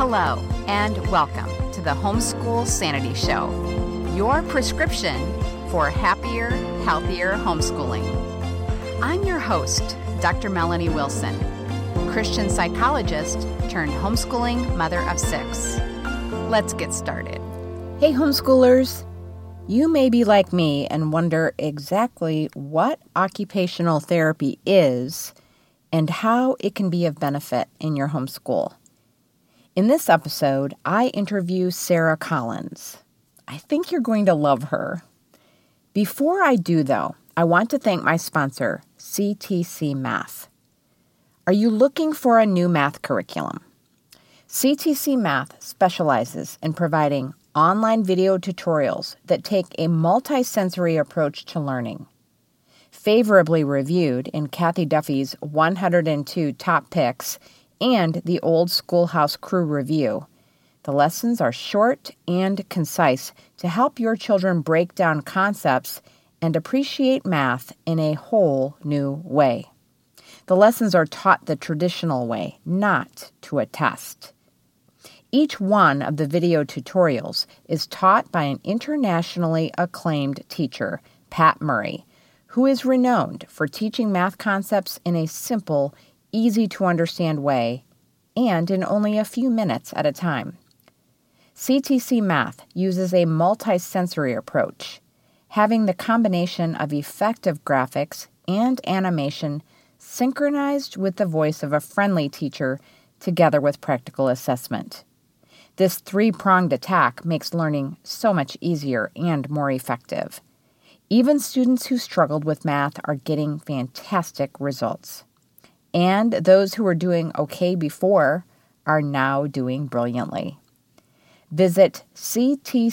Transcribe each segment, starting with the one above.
Hello, and welcome to the Homeschool Sanity Show, your prescription for happier, healthier homeschooling. I'm your host, Dr. Melanie Wilson, Christian psychologist turned homeschooling mother of six. Let's get started. Hey, homeschoolers. You may be like me and wonder exactly what occupational therapy is and how it can be of benefit in your homeschool. In this episode, I interview Sarah Collins. I think you're going to love her. Before I do, though, I want to thank my sponsor, CTC Math. Are you looking for a new math curriculum? CTC Math specializes in providing online video tutorials that take a multisensory approach to learning favorably reviewed in Cathy Duffy's 102 Top Picks and the Old Schoolhouse Crew Review. The lessons are short and concise to help your children break down concepts and appreciate math in a whole new way. The lessons are taught the traditional way, not to a test. Each one of the video tutorials is taught by an internationally acclaimed teacher, Pat Murray, who is renowned for teaching math concepts in a simple, easy to understand way and in only a few minutes at a time. CTC Math uses a multisensory approach, having the combination of effective graphics and animation synchronized with the voice of a friendly teacher together with practical assessment. This three pronged attack makes learning so much easier and more effective. Even students who struggled with math are getting fantastic results. And those who were doing okay before are now doing brilliantly. Visit ctcmath.com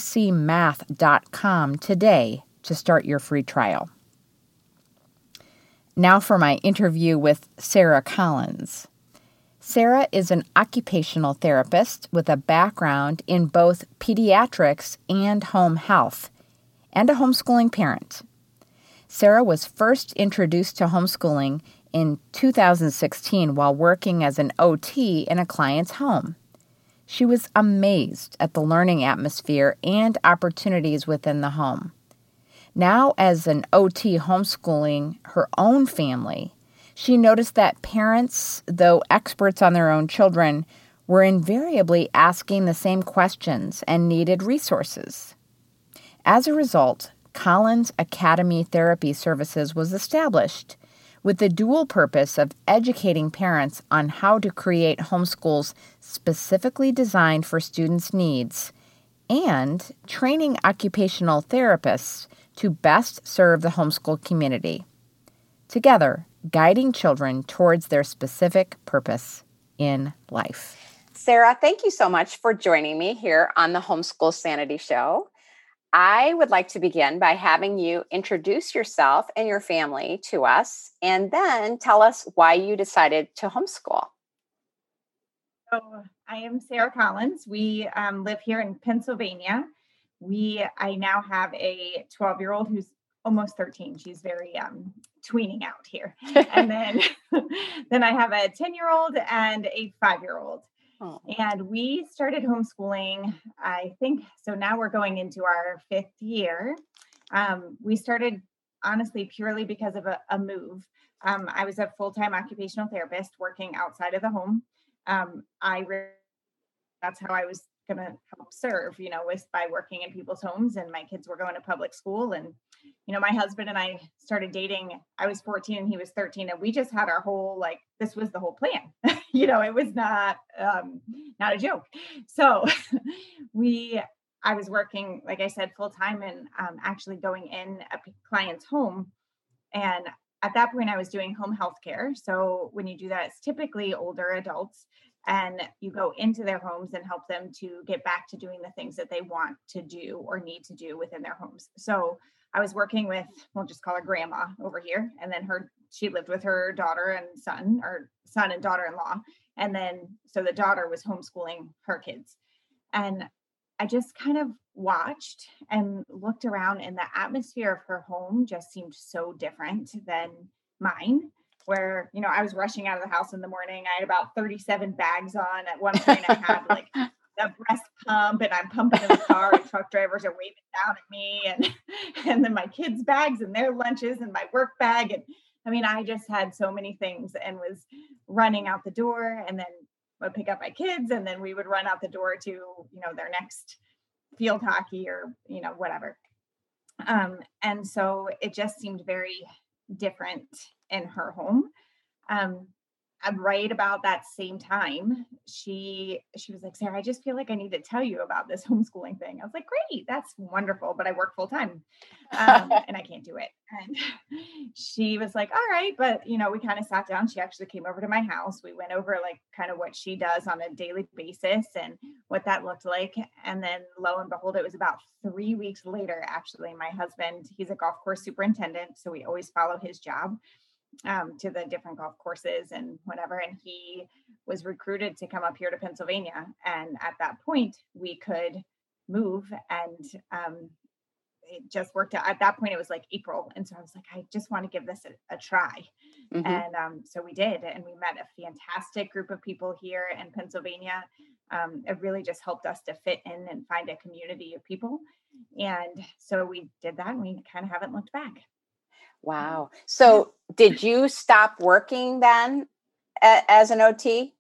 today to start your free trial. Now for my interview with Sarah Collins. Sarah is an occupational therapist with a background in both pediatrics and home health and a homeschooling parent. Sarah was first introduced to homeschooling in 2016 while working as an OT in a client's home. She was amazed at the learning atmosphere and opportunities within the home. Now, as an OT homeschooling her own family, she noticed that parents, though experts on their own children, were invariably asking the same questions and needed resources. As a result, Collins Academy Therapy Services was established with the dual purpose of educating parents on how to create homeschools specifically designed for students' needs and training occupational therapists to best serve the homeschool community. Together, guiding children towards their specific purpose in life. Sarah, thank you so much for joining me here on the Homeschool Sanity Show. I would like to begin by having you introduce yourself and your family to us, and then tell us why you decided to homeschool. So, I am Sarah Collins. We um, live here in Pennsylvania. We, I now have a 12 year old who's almost 13. She's very um, tweening out here. and then, then I have a 10 year old and a five year old. Oh. And we started homeschooling, I think, so now we're going into our fifth year. Um, we started honestly purely because of a, a move. Um, I was a full time occupational therapist working outside of the home. Um, I re- that's how I was going to help serve, you know, was by working in people's homes. And my kids were going to public school. And, you know, my husband and I started dating. I was 14 and he was 13. And we just had our whole, like, this was the whole plan. you know, it was not, um, not a joke. So we, I was working, like I said, full time and um, actually going in a client's home. And at that point, I was doing home health care. So when you do that, it's typically older adults and you go into their homes and help them to get back to doing the things that they want to do or need to do within their homes. So I was working with, we'll just call her grandma over here. And then her, she lived with her daughter and son, or son and daughter in law. And then, so the daughter was homeschooling her kids. And I just kind of watched and looked around, and the atmosphere of her home just seemed so different than mine. where you know I was rushing out of the house in the morning. I had about 37 bags on. At one point, I had like a breast pump, and I'm pumping in the car, and truck drivers are waving down at me, and and then my kids' bags and their lunches, and my work bag, and I mean, I just had so many things, and was running out the door, and then would pick up my kids, and then we would run out the door to you know their next field hockey or you know whatever. Um, and so it just seemed very different in her home. Um, right about that same time, she she was like, Sarah, I just feel like I need to tell you about this homeschooling thing. I was like, great, that's wonderful, but I work full time um, and I can't do it. And she was like, all right, but you know, we kind of sat down. She actually came over to my house. We went over like kind of what she does on a daily basis and what that looked like. And then lo and behold, it was about three weeks later. Actually, my husband, he's a golf course superintendent, so we always follow his job um, to the different golf courses and whatever. And he was recruited to come up here to Pennsylvania. And at that point, we could move. And um, it just worked out. At that point, it was like April. And so I was like, I just want to give this a, a try. Mm-hmm. And um, so we did. And we met a fantastic group of people here in Pennsylvania. Um, it really just helped us to fit in and find a community of people. And so we did that and we kind of haven't looked back. Wow. So did you stop working then as an OT?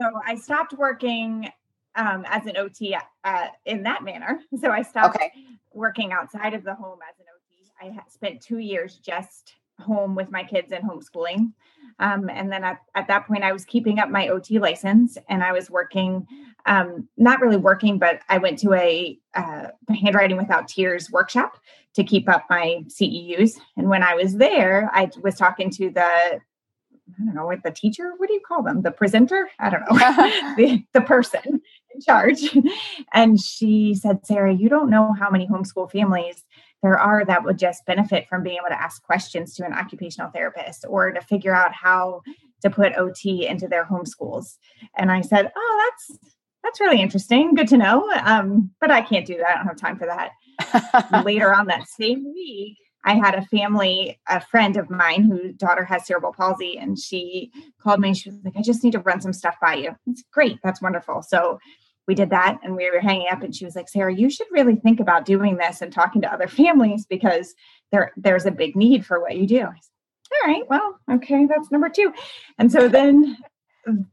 So I stopped working um, as an OT uh, in that manner. So I stopped okay. working outside of the home as an OT. I spent two years just home with my kids and homeschooling. Um, and then at, at that point, I was keeping up my OT license and I was working, um, not really working, but I went to a uh, handwriting without tears workshop to keep up my CEUs. And when I was there, I was talking to the, I don't know what the teacher, what do you call them? The presenter? I don't know, the, the person in charge. And she said, Sarah, you don't know how many homeschool families there are that would just benefit from being able to ask questions to an occupational therapist or to figure out how to put OT into their homeschools. And I said, Oh, that's that's really interesting. Good to know. Um, but I can't do that. I don't have time for that. Later on that same week, I had a family, a friend of mine whose daughter has cerebral palsy, and she called me. She was like, I just need to run some stuff by you. It's great. That's wonderful. So we did that and we were hanging up and she was like sarah you should really think about doing this and talking to other families because there there's a big need for what you do. All right well okay that's number two. And so then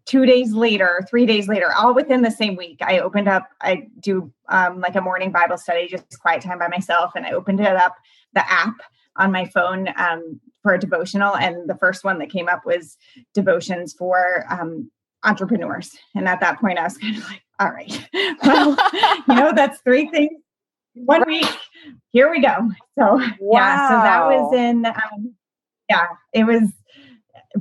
two days later three days later all within the same week i opened up i do um, like a morning bible study just quiet time by myself and i opened it up the app on my phone um, for a devotional. And the first one that came up was devotions for um, entrepreneurs and at that point i was kind of like all right. Well, you know, that's three things one week. Here we go. So wow. yeah, so that was in um, yeah, it was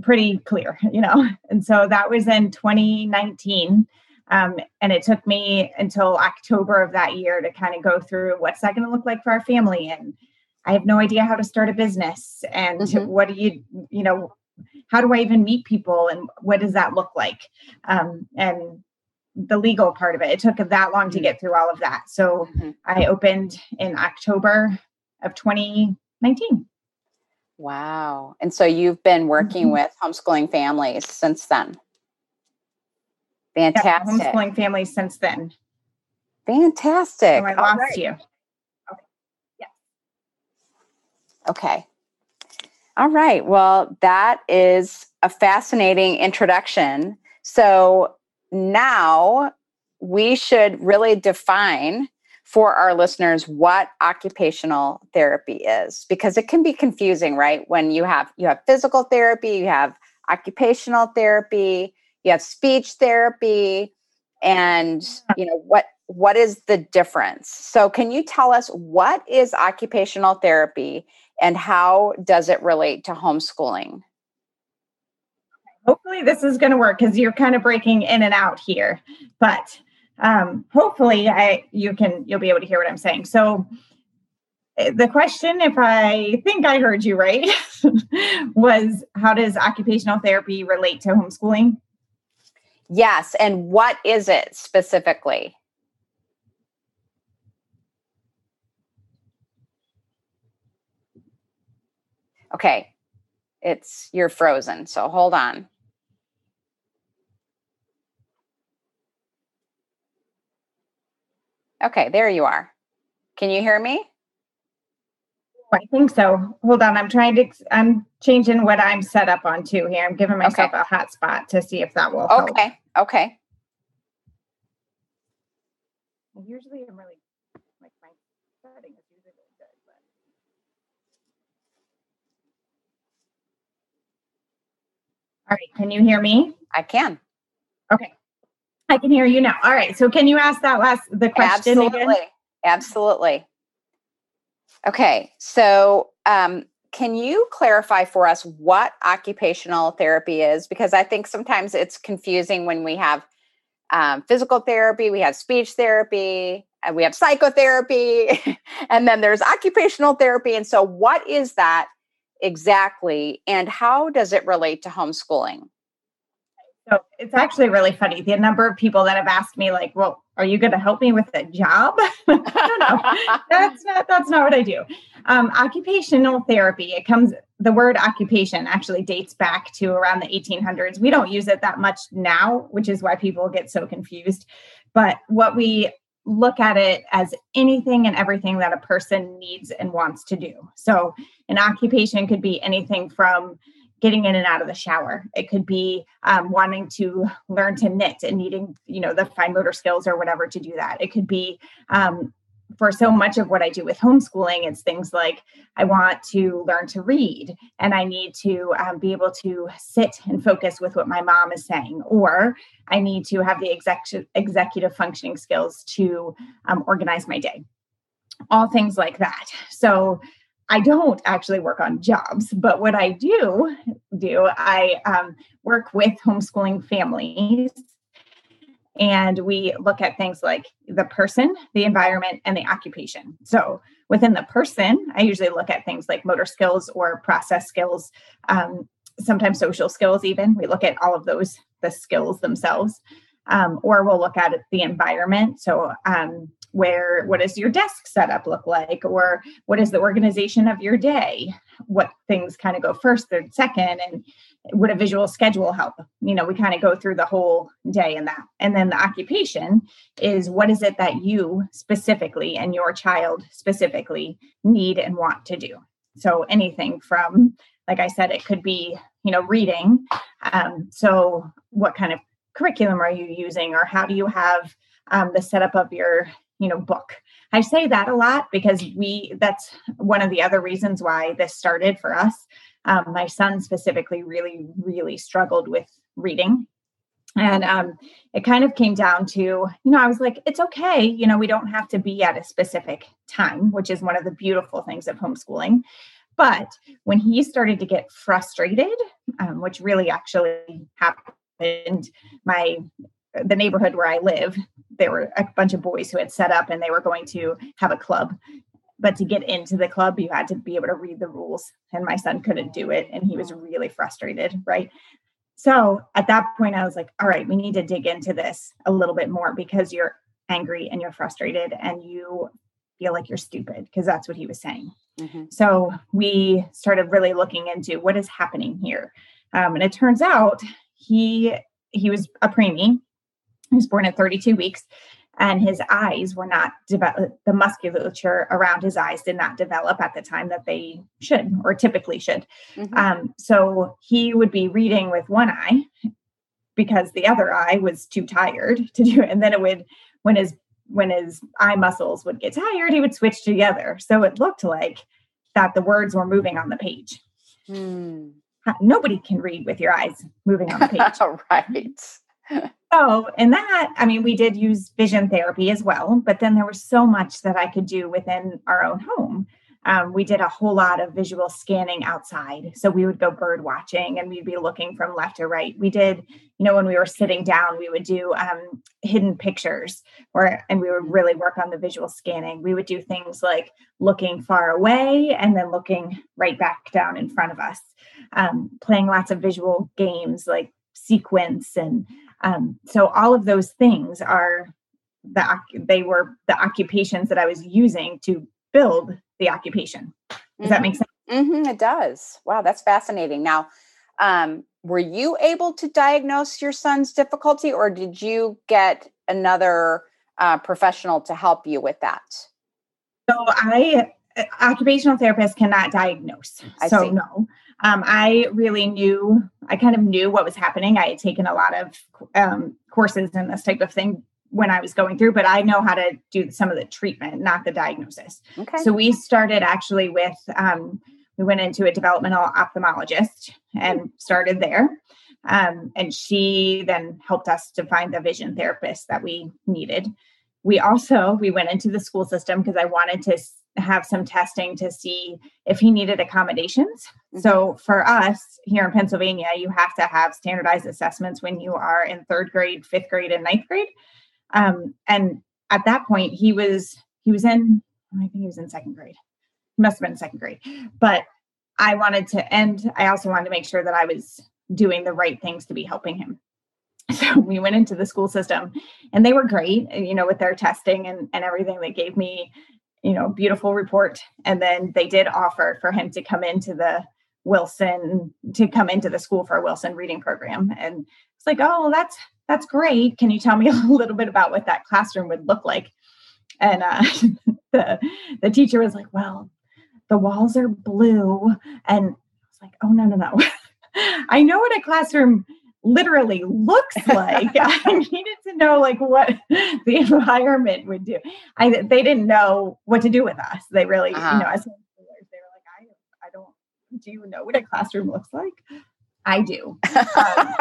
pretty clear, you know. And so that was in 2019. Um, and it took me until October of that year to kind of go through what's that going to look like for our family. And I have no idea how to start a business. And mm-hmm. what do you, you know, how do I even meet people and what does that look like? Um, and the legal part of it. It took that long to mm-hmm. get through all of that. So mm-hmm. I opened in October of 2019. Wow. And so you've been working mm-hmm. with homeschooling families since then. Fantastic. Yeah, homeschooling families since then. Fantastic. Oh, I lost right. you. Okay. Yeah. Okay. All right. Well, that is a fascinating introduction. So now we should really define for our listeners what occupational therapy is because it can be confusing right when you have you have physical therapy you have occupational therapy you have speech therapy and you know what what is the difference so can you tell us what is occupational therapy and how does it relate to homeschooling? Hopefully this is going to work because you're kind of breaking in and out here but um, hopefully i you can you'll be able to hear what i'm saying. So eh, the question if i think i heard you right was how does occupational therapy relate to homeschooling? Yes and what is it specifically okay it's you're frozen. So hold on. Okay, there you are. Can you hear me? Oh, I think so. Hold on. I'm trying to, I'm changing what I'm set up on too here. I'm giving myself Okay. a hotspot to see if that will help. Okay, okay. Usually I'm really, like my setting is usually really good, but. All right, can you hear me? I can. Okay. I can hear you now. All right, so can you ask that last, the question Absolutely. again? Absolutely. Okay, so um, can you clarify for us what occupational therapy is? Because I think sometimes it's confusing when we have um, physical therapy, we have speech therapy, and we have psychotherapy, and then there's occupational therapy. And so, what is that exactly, and how does it relate to homeschooling? So it's actually really funny. The number of people that have asked me, like, well, are you going to help me with a job? no, no, that's not that's not what I do. Um, occupational therapy. It comes. The word occupation actually dates back to around the 1800s. We don't use it that much now, which is why people get so confused. But what we look at it as anything and everything that a person needs and wants to do. So an occupation could be anything from getting in and out of the shower. It could be um, wanting to learn to knit and needing, you know, the fine motor skills or whatever to do that. It could be um, for so much of what I do with homeschooling, it's things like I want to learn to read and I need to um, be able to sit and focus with what my mom is saying, or I need to have the executive executive functioning skills to um, organize my day. All things like that. So I don't actually work on jobs, but what I do do, I um, work with homeschooling families and we look at things like the person, the environment, and the occupation. So within the person, I usually look at things like motor skills or process skills, um, sometimes social skills, even. We look at all of those, the skills themselves. Um, or we'll look at the environment. So, um, where what does your desk setup look like? Or what is the organization of your day? What things kind of go first third second and would a visual schedule help? You know we kind of go through the whole day in that. And then the occupation is what is it that you specifically and your child specifically need and want to do? So anything from like i said it could be you know reading. Um, so what kind of curriculum are you using? Or how do you have um, the setup of your you know book. I say that a lot because we that's one of the other reasons why this started for us. Um, my son specifically really really struggled with reading. And um, it kind of came down to you know i was like it's okay you know we don't have to be at a specific time which is one of the beautiful things of homeschooling. But when he started to get frustrated um, which really actually happened my the neighborhood where I live, there were a bunch of boys who had set up and they were going to have a club. But to get into the club, you had to be able to read the rules. And my son couldn't do it. And he was really frustrated. Right. So at that point, I was like, all right, we need to dig into this a little bit more because you're angry and you're frustrated and you feel like you're stupid because that's what he was saying. Mm-hmm. So we started really looking into what is happening here. Um, and it turns out he he was a preemie he was born at 32 weeks and his eyes were not developed the musculature around his eyes did not develop at the time that they should or typically should Mhm. um, so he would be reading with one eye because the other eye was too tired to do it and then it would when his when his eye muscles would get tired he would switch to the other so it looked like that the words were moving on the page Hmm. nobody can read with your eyes moving on the page right. So, in that, I mean, we did use vision therapy as well, but then there was so much that I could do within our own home. Um, we did a whole lot of visual scanning outside. So, we would go bird watching and we'd be looking from left to right. We did, you know, when we were sitting down, we would do um, hidden pictures or, and we would really work on the visual scanning. We would do things like looking far away and then looking right back down in front of us, um, playing lots of visual games like sequence and um, so all of those things are the they were the occupations that I was using to build the occupation. Does that make sense? Mm-hmm, it does. Wow, that's fascinating. Now, um, were you able to diagnose your son's difficulty, or did you get another uh, professional to help you with that? So I uh, occupational therapists cannot diagnose. I so see. no. Um, I really knew, I kind of knew what was happening. I had taken a lot of um, courses in this type of thing when I was going through, but I know how to do some of the treatment, not the diagnosis. Okay. So we started actually with, um, we went into a developmental ophthalmologist and started there. Um, and she then helped us to find the vision therapist that we needed. We also, we went into the school system because I wanted to have some testing to see if he needed accommodations. So for us here in Pennsylvania, you have to have standardized assessments when you are in third grade, fifth grade, and ninth grade. Um, and at that point, he was he was in I think he was in second grade. He must have been in second grade. But I wanted to end. I also wanted to make sure that I was doing the right things to be helping him. So we went into the school system, and they were great. You know, with their testing and and everything. They gave me you know beautiful report, and then they did offer for him to come into the Wilson to come into the school for a Wilson reading program. And it's like, oh, that's that's great. Can you tell me a little bit about what that classroom would look like? And uh, the the teacher was like, well, the walls are blue, and I was like, oh no no no, I know what a classroom literally looks like. I needed to know like what the environment would do. I they didn't know what to do with us. They really, Uh-huh. you know, as homeschoolers, they were like, I I don't. Do you know what a classroom looks like? I do. Um,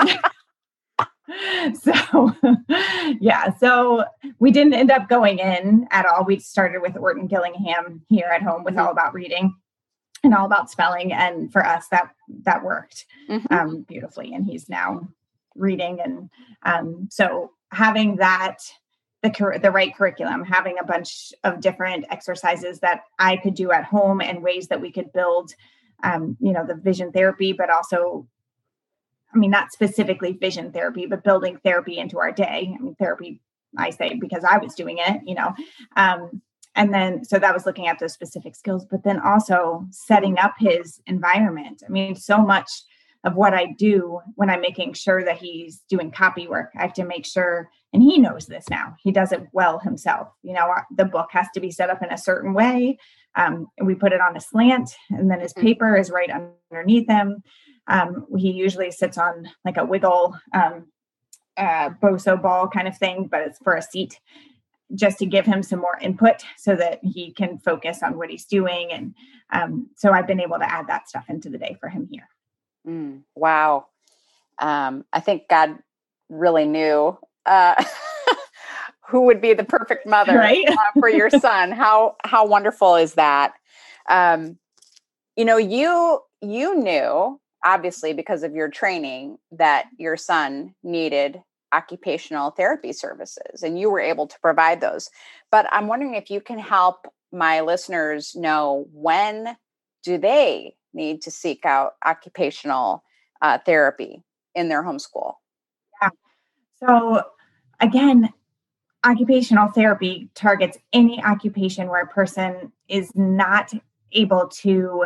so yeah, so we didn't end up going in at all. We started with Orton Gillingham here at home with Mhm. all about reading and all about spelling, and for us that that worked Mhm. um, beautifully. And he's now reading, and um, so having that the cur- the right curriculum, having a bunch of different exercises that I could do at home and ways that we could build, um, you know, the vision therapy, but also I mean, not specifically vision therapy, but building therapy into our day. I mean, therapy, I say because I was doing it, you know. Um, and then, so that was looking at those specific skills, but then also setting up his environment. I mean, so much of what I do when I'm making sure that he's doing copy work, I have to make sure, and he knows this now, he does it well himself. You know, the book has to be set up in a certain way. Um, we put it on a slant, and then his Mhm. paper is right underneath him. Um, he usually sits on like a wiggle um, uh, Bosu ball kind of thing, but it's for a seat just to give him some more input so that he can focus on what he's doing. And um, so I've been able to add that stuff into the day for him here. Mm, wow. Um, I think God really knew uh, who would be the perfect mother Right? uh, for your son. How how wonderful is that? Um, you know, you you knew obviously because of your training that your son needed occupational therapy services, and you were able to provide those. But I'm wondering if you can help my listeners know when do they need to seek out occupational uh, therapy in their homeschool? So again, occupational therapy targets any occupation where a person is not able to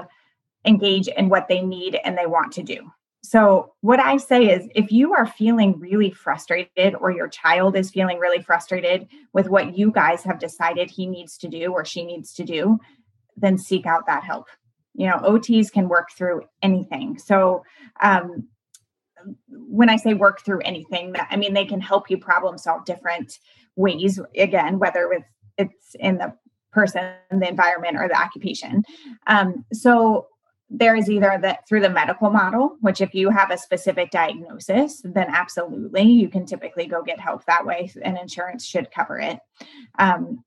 engage in what they need and they want to do. So, what I say is if you are feeling really frustrated or your child is feeling really frustrated with what you guys have decided he needs to do or she needs to do, then seek out that help. You know, OTs can work through anything. So, um, when I say work through anything, I mean they can help you problem solve different ways. Again, whether it's it's in the person, the environment, or the occupation. Um, so there is either that through the medical model, which if you have a specific diagnosis, then absolutely you can typically go get help that way, and insurance should cover it. Um,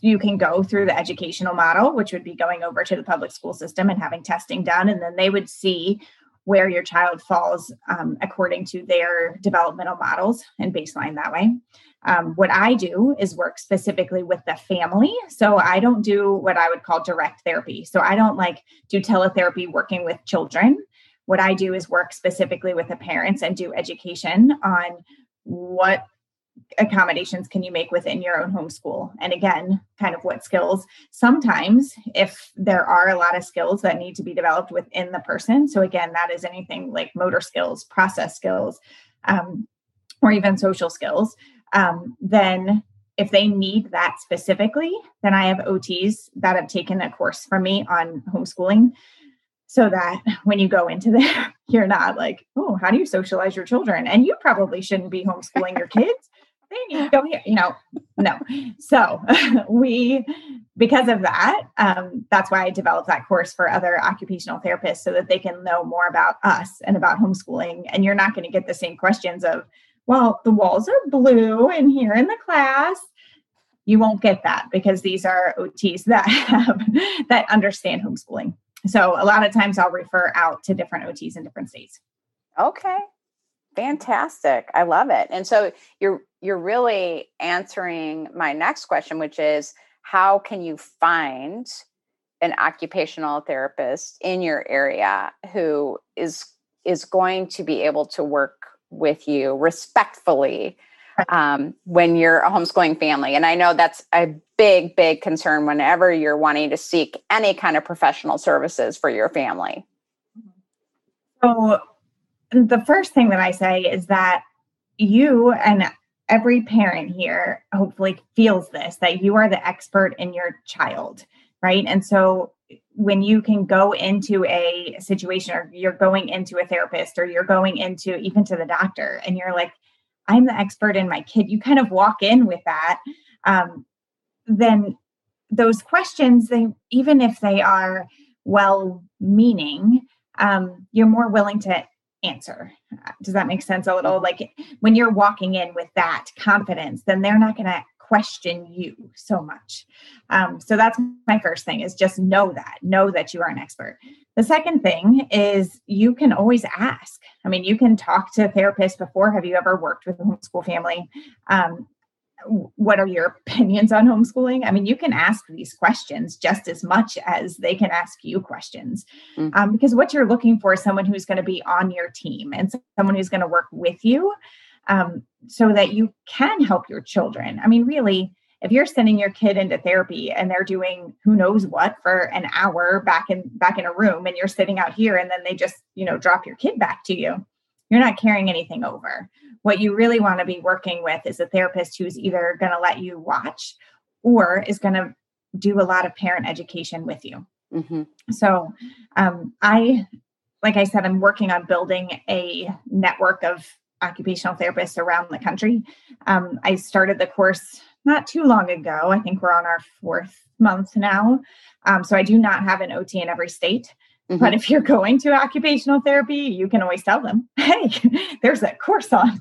you can go through the educational model, which would be going over to the public school system and having testing done, and then they would see where your child falls um, according to their developmental models and baseline that way. Um, what I do is work specifically with the family. So I don't do what I would call direct therapy. So I don't like do teletherapy working with children. What I do is work specifically with the parents and do education on what accommodations can you make within your own homeschool and again kind of what skills sometimes if there are a lot of skills that need to be developed within the person so again that is anything like motor skills process skills um, or even social skills um, then if they need that specifically then i have ots that have taken a course from me on homeschooling so that when you go into there, you're not like, oh, how do you socialize your children? And you probably shouldn't be homeschooling your kids. They need to go here, you know. No. So we, because of that, um, that's why I developed that course for other occupational therapists so that they can know more about us and about homeschooling. And you're not going to get the same questions of, well, the walls are blue in here in the class you won't get that because these are OTs that have that understand homeschooling. So a lot of times I'll refer out to different OTs in different states. Okay. Fantastic. I love it. And so you're you're really answering my next question which is how can you find an occupational therapist in your area who is is going to be able to work with you respectfully um, when you're a homeschooling family. And I know that's a big, big concern whenever you're wanting to seek any kind of professional services for your family. So, the first thing that I say is that you and every parent here hopefully feels this that you are the expert in your child, right? And so, when you can go into a situation or you're going into a therapist or you're going into even to the doctor and you're like, I'm the expert in my kid, you kind of walk in with that, um, then those questions, they even if they are well meaning, um, you're more willing to answer. Does that make sense a little? Like when you're walking in with that confidence, then they're not going to question you so much. Um, so that's my first thing is just know that, know that you are an expert. The second thing is you can always ask. I mean, you can talk to a therapist before. Have you ever worked with a homeschool family? Um, what are your opinions on homeschooling? I mean, you can ask these questions just as much as they can ask you questions. Mm-hmm. Um, because what you're looking for is someone who's going to be on your team and someone who's going to work with you um, so that you can help your children. I mean, really, if you're sending your kid into therapy and they're doing who knows what for an hour back in back in a room and you're sitting out here and then they just you know drop your kid back to you you're not carrying anything over what you really want to be working with is a therapist who's either going to let you watch or is going to do a lot of parent education with you mm-hmm. so um, i like i said i'm working on building a network of occupational therapists around the country. Um, I started the course not too long ago. I think we're on our fourth month now. Um, so I do not have an OT in every state. Mm-hmm. But if you're going to occupational therapy, you can always tell them, "Hey, there's a course on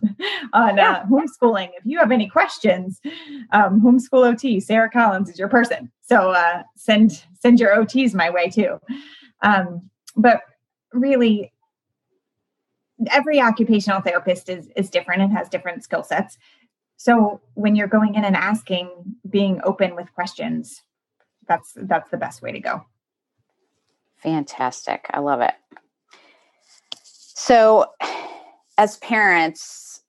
on uh, homeschooling. If you have any questions, um, homeschool OT Sarah Collins is your person. So uh, send send your OTs my way too." Um, but really, every occupational therapist is is different and has different skill sets. So when you're going in and asking, being open with questions, that's that's the best way to go. Fantastic. I love it. So as parents,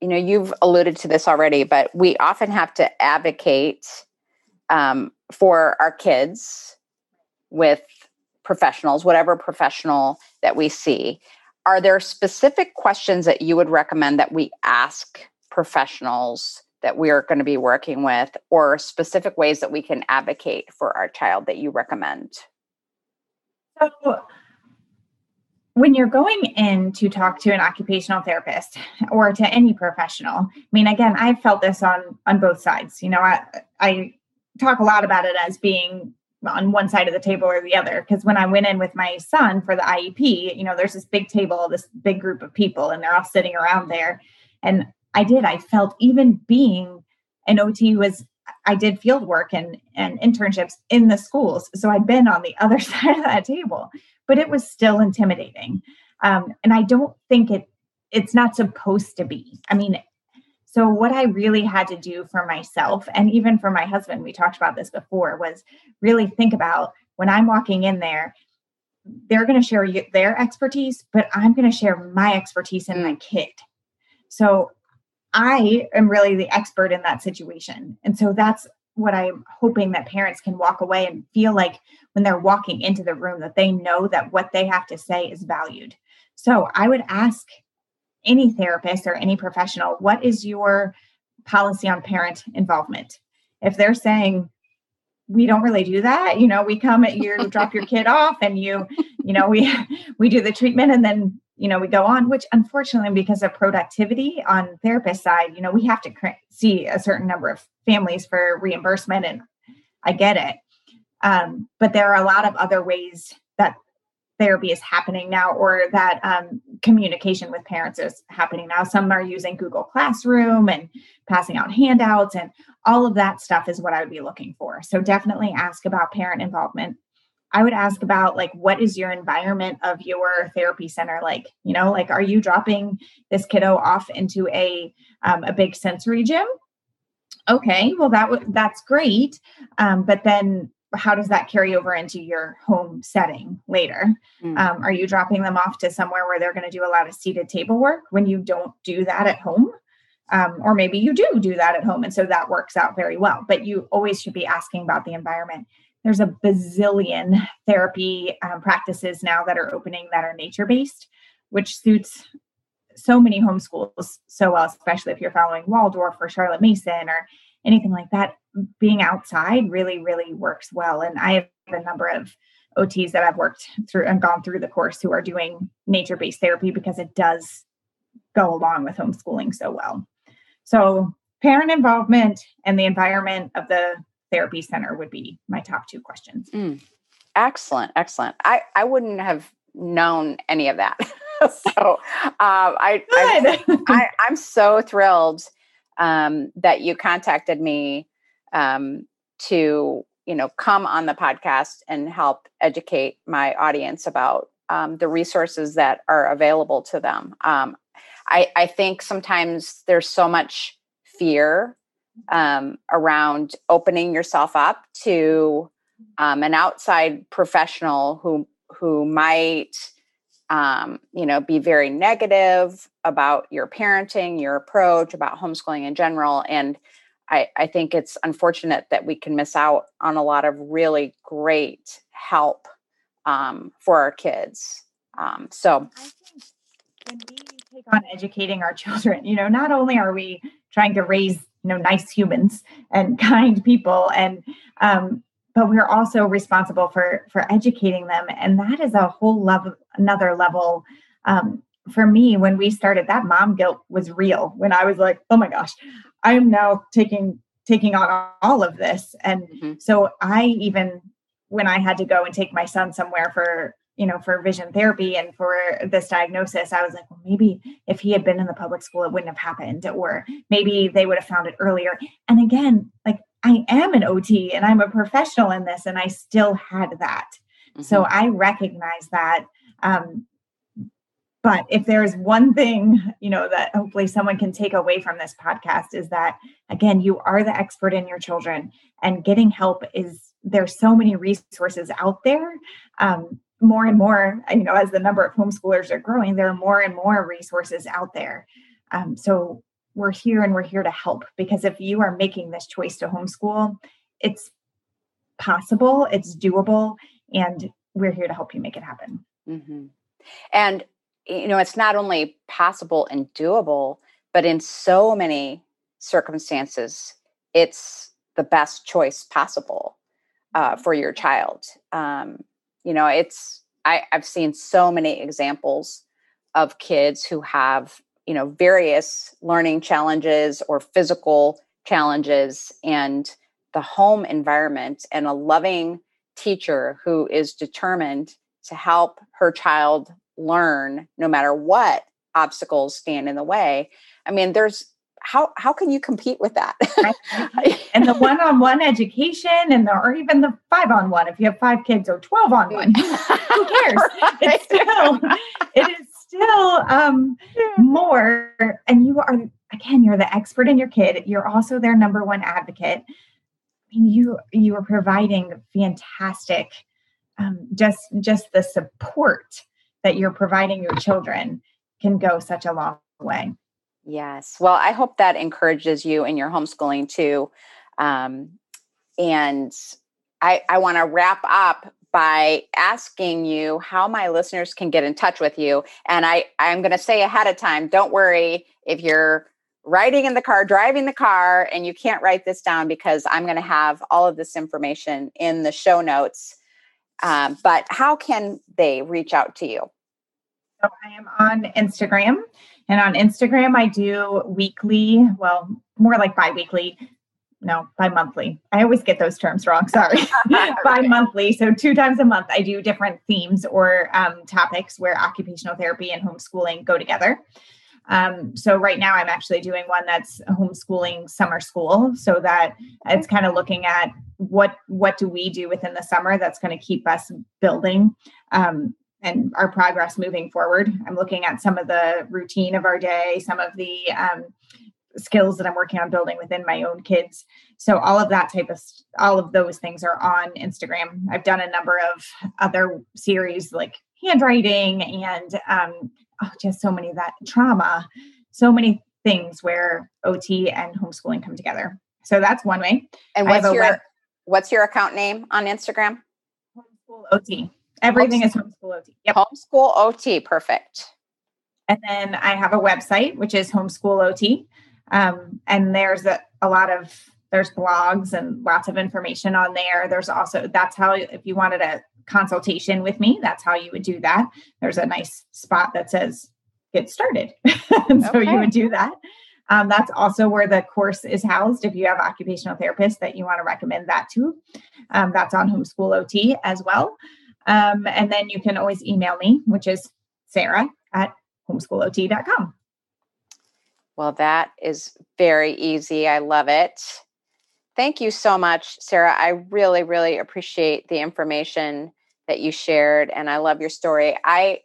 you know, you've alluded to this already, but we often have to advocate um, for our kids with professionals, whatever professional that we see are there specific questions that you would recommend that we ask professionals that we are going to be working with or specific ways that we can advocate for our child that you recommend? So when you're going in to talk to an occupational therapist or to any professional i mean again i've felt this on on both sides you know i i talk a lot about it as being on one side of the table or the other. Because when I went in with my son for the IEP, you know, there's this big table, this big group of people, and they're all sitting around there. And I did, I felt even being an OT was, I did field work and, and internships in the schools. So I'd been on the other side of that table, but it was still intimidating. Um, and I don't think it, it's not supposed to be. I mean, so, what I really had to do for myself and even for my husband, we talked about this before, was really think about when I'm walking in there, they're going to share their expertise, but I'm going to share my expertise and my mm. kid. So, I am really the expert in that situation. And so that's what I'm hoping that parents can walk away and feel like when they're walking into the room that they know that what they have to say is valued. So I would ask any therapist or any professional, what is your policy on parent involvement? If they're saying, we don't really do that, you know, we come at you drop your kid off and you, you know, we we do the treatment and then you know we go on which unfortunately because of productivity on therapist side you know we have to see a certain number of families for reimbursement and i get it um, but there are a lot of other ways therapy is happening now or that um, communication with parents is happening now some are using google classroom and passing out handouts and all of that stuff is what i would be looking for so definitely ask about parent involvement I would ask about like what is your environment of your therapy center like? You know, like are you dropping this kiddo off into a um, a big sensory gym? Okay, well that w- that's great, um, but then how does that carry over into your home setting later? Mm. Um, are you dropping them off to somewhere where they're going to do a lot of seated table work when you don't do that at home? Um, or maybe you do do that at home, and so that works out very well. But you always should be asking about the environment there's a bazillion therapy um, practices now that are opening that are nature based, which suits so many homeschools so well, especially if you're following Waldorf or Charlotte Mason or anything like that. Being outside really, really works well. And I have a number of OTs that I've worked through and gone through the course who are doing nature based therapy because it does go along with homeschooling so well. So, parent involvement and the environment of the therapy center would be my top two questions. Mm. Excellent, excellent. I I wouldn't have known any of that. so um, I, I, I am so thrilled um, that you contacted me um, to you know come on the podcast and help educate my audience about um, the resources that are available to them. Um, I, I think sometimes there's so much fear um, around opening yourself up to um, an outside professional who who might um, you know be very negative about your parenting your approach about homeschooling in general and I, I think it's unfortunate that we can miss out on a lot of really great help um, for our kids. Um, so when we take on educating our children you know not only are we trying to raise you know nice humans and kind people and um, but we're also responsible for for educating them and that is a whole level another level um, for me when we started that mom guilt was real when i was like oh my gosh i'm now taking taking on all of this and mm-hmm. so i even when i had to go and take my son somewhere for you know, for vision therapy and for this diagnosis, I was like, well, maybe if he had been in the public school, it wouldn't have happened, or maybe they would have found it earlier. And again, like I am an OT and I'm a professional in this, and I still had that. Mm-hmm. So I recognize that. Um, but if there's one thing, you know, that hopefully someone can take away from this podcast is that, again, you are the expert in your children, and getting help is there's so many resources out there. Um, more and more, you know, as the number of homeschoolers are growing, there are more and more resources out there. Um, so we're here and we're here to help because if you are making this choice to homeschool, it's possible, it's doable, and we're here to help you make it happen. Mm-hmm. And, you know, it's not only possible and doable, but in so many circumstances, it's the best choice possible uh, for your child. Um, you know it's I, i've seen so many examples of kids who have you know various learning challenges or physical challenges and the home environment and a loving teacher who is determined to help her child learn no matter what obstacles stand in the way. I mean there's how how can you compete with that? And the one-on-one education and the or even the five-on-one if you have five kids or 12 on one who cares? It's still it is still um more and you are again you're the expert in your kid you're also their number one advocate I mean, you you are providing fantastic um, just just the support that you're providing your children can go such a long way Yes. Well, I hope that encourages you in your homeschooling too. Um, and I, I want to wrap up by asking you how my listeners can get in touch with you. And I, I'm going to say ahead of time, don't worry if you're riding in the car, driving the car, and you can't write this down because I'm going to have all of this information in the show notes. Um, but how can they reach out to you? So I am on Instagram. And on Instagram, I do weekly, well, more like bi weekly no, bi monthly. I always get those terms wrong. Sorry. bi monthly. So, two times a month, I do different themes or um, topics where occupational therapy and homeschooling go together. Um, so, right now, I'm actually doing one that's homeschooling summer school so that it's kind of looking at what what do we do within the summer that's going to keep us building um, and our progress moving forward. I'm looking at some of the routine of our day, some of the um, skills that I'm working on building within my own kids. So all of that type of all of those things are on Instagram. I've done a number of other series like handwriting and um, oh, just so many that trauma, so many things where OT and homeschooling come together. So that's one way. And what's your web- what's your account name on Instagram? Homeschool OT. Everything homeschool. is homeschool OT. Yep. Homeschool OT. Perfect. And then I have a website, which is Homeschool OT. Um, and there's a, a lot of there's blogs and lots of information on there. There's also that's how if you wanted a consultation with me, that's how you would do that. There's a nice spot that says get started. and so you would do that. Um, that's also where the course is housed. If you have occupational therapists that you want to recommend that to, um, that's on Homeschool OT as well. Um, and then you can always email me, which is Sarah at homeschoolot.com. Well, that is very easy. I love it. Thank you so much, Sarah. I really, really appreciate the information that you shared, and I love your story. I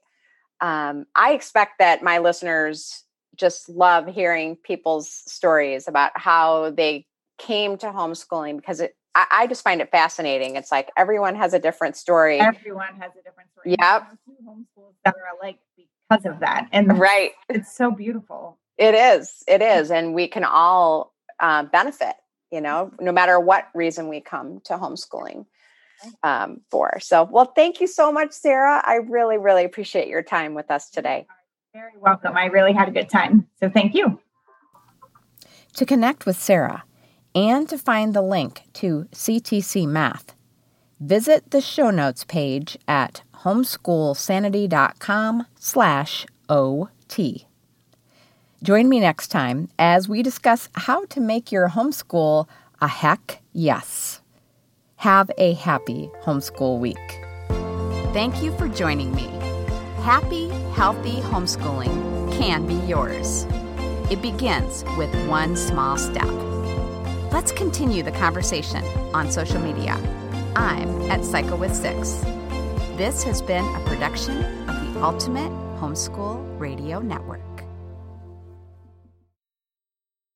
um, I expect that my listeners just love hearing people's stories about how they came to homeschooling because it, I, I, just find it fascinating. It's like everyone has a different story. Everyone has a different story. Yep. Homeschools that are like because of that, and right, it's so beautiful. It is. It is. And we can all uh, benefit, you know, no matter what reason we come to homeschooling um, for. So, well, thank you so much, Sarah. I really, really appreciate your time with us today. Very welcome. I really had a good time. So, thank you. To connect with Sarah and to find the link to CTC Math, visit the show notes page at homeschoolsanity.com slash OT. Join me next time as we discuss how to make your homeschool a heck yes. Have a happy homeschool week. Thank you for joining me. Happy, healthy homeschooling can be yours. It begins with one small step. Let's continue the conversation on social media. I'm at Psycho with Six. This has been a production of the Ultimate Homeschool Radio Network.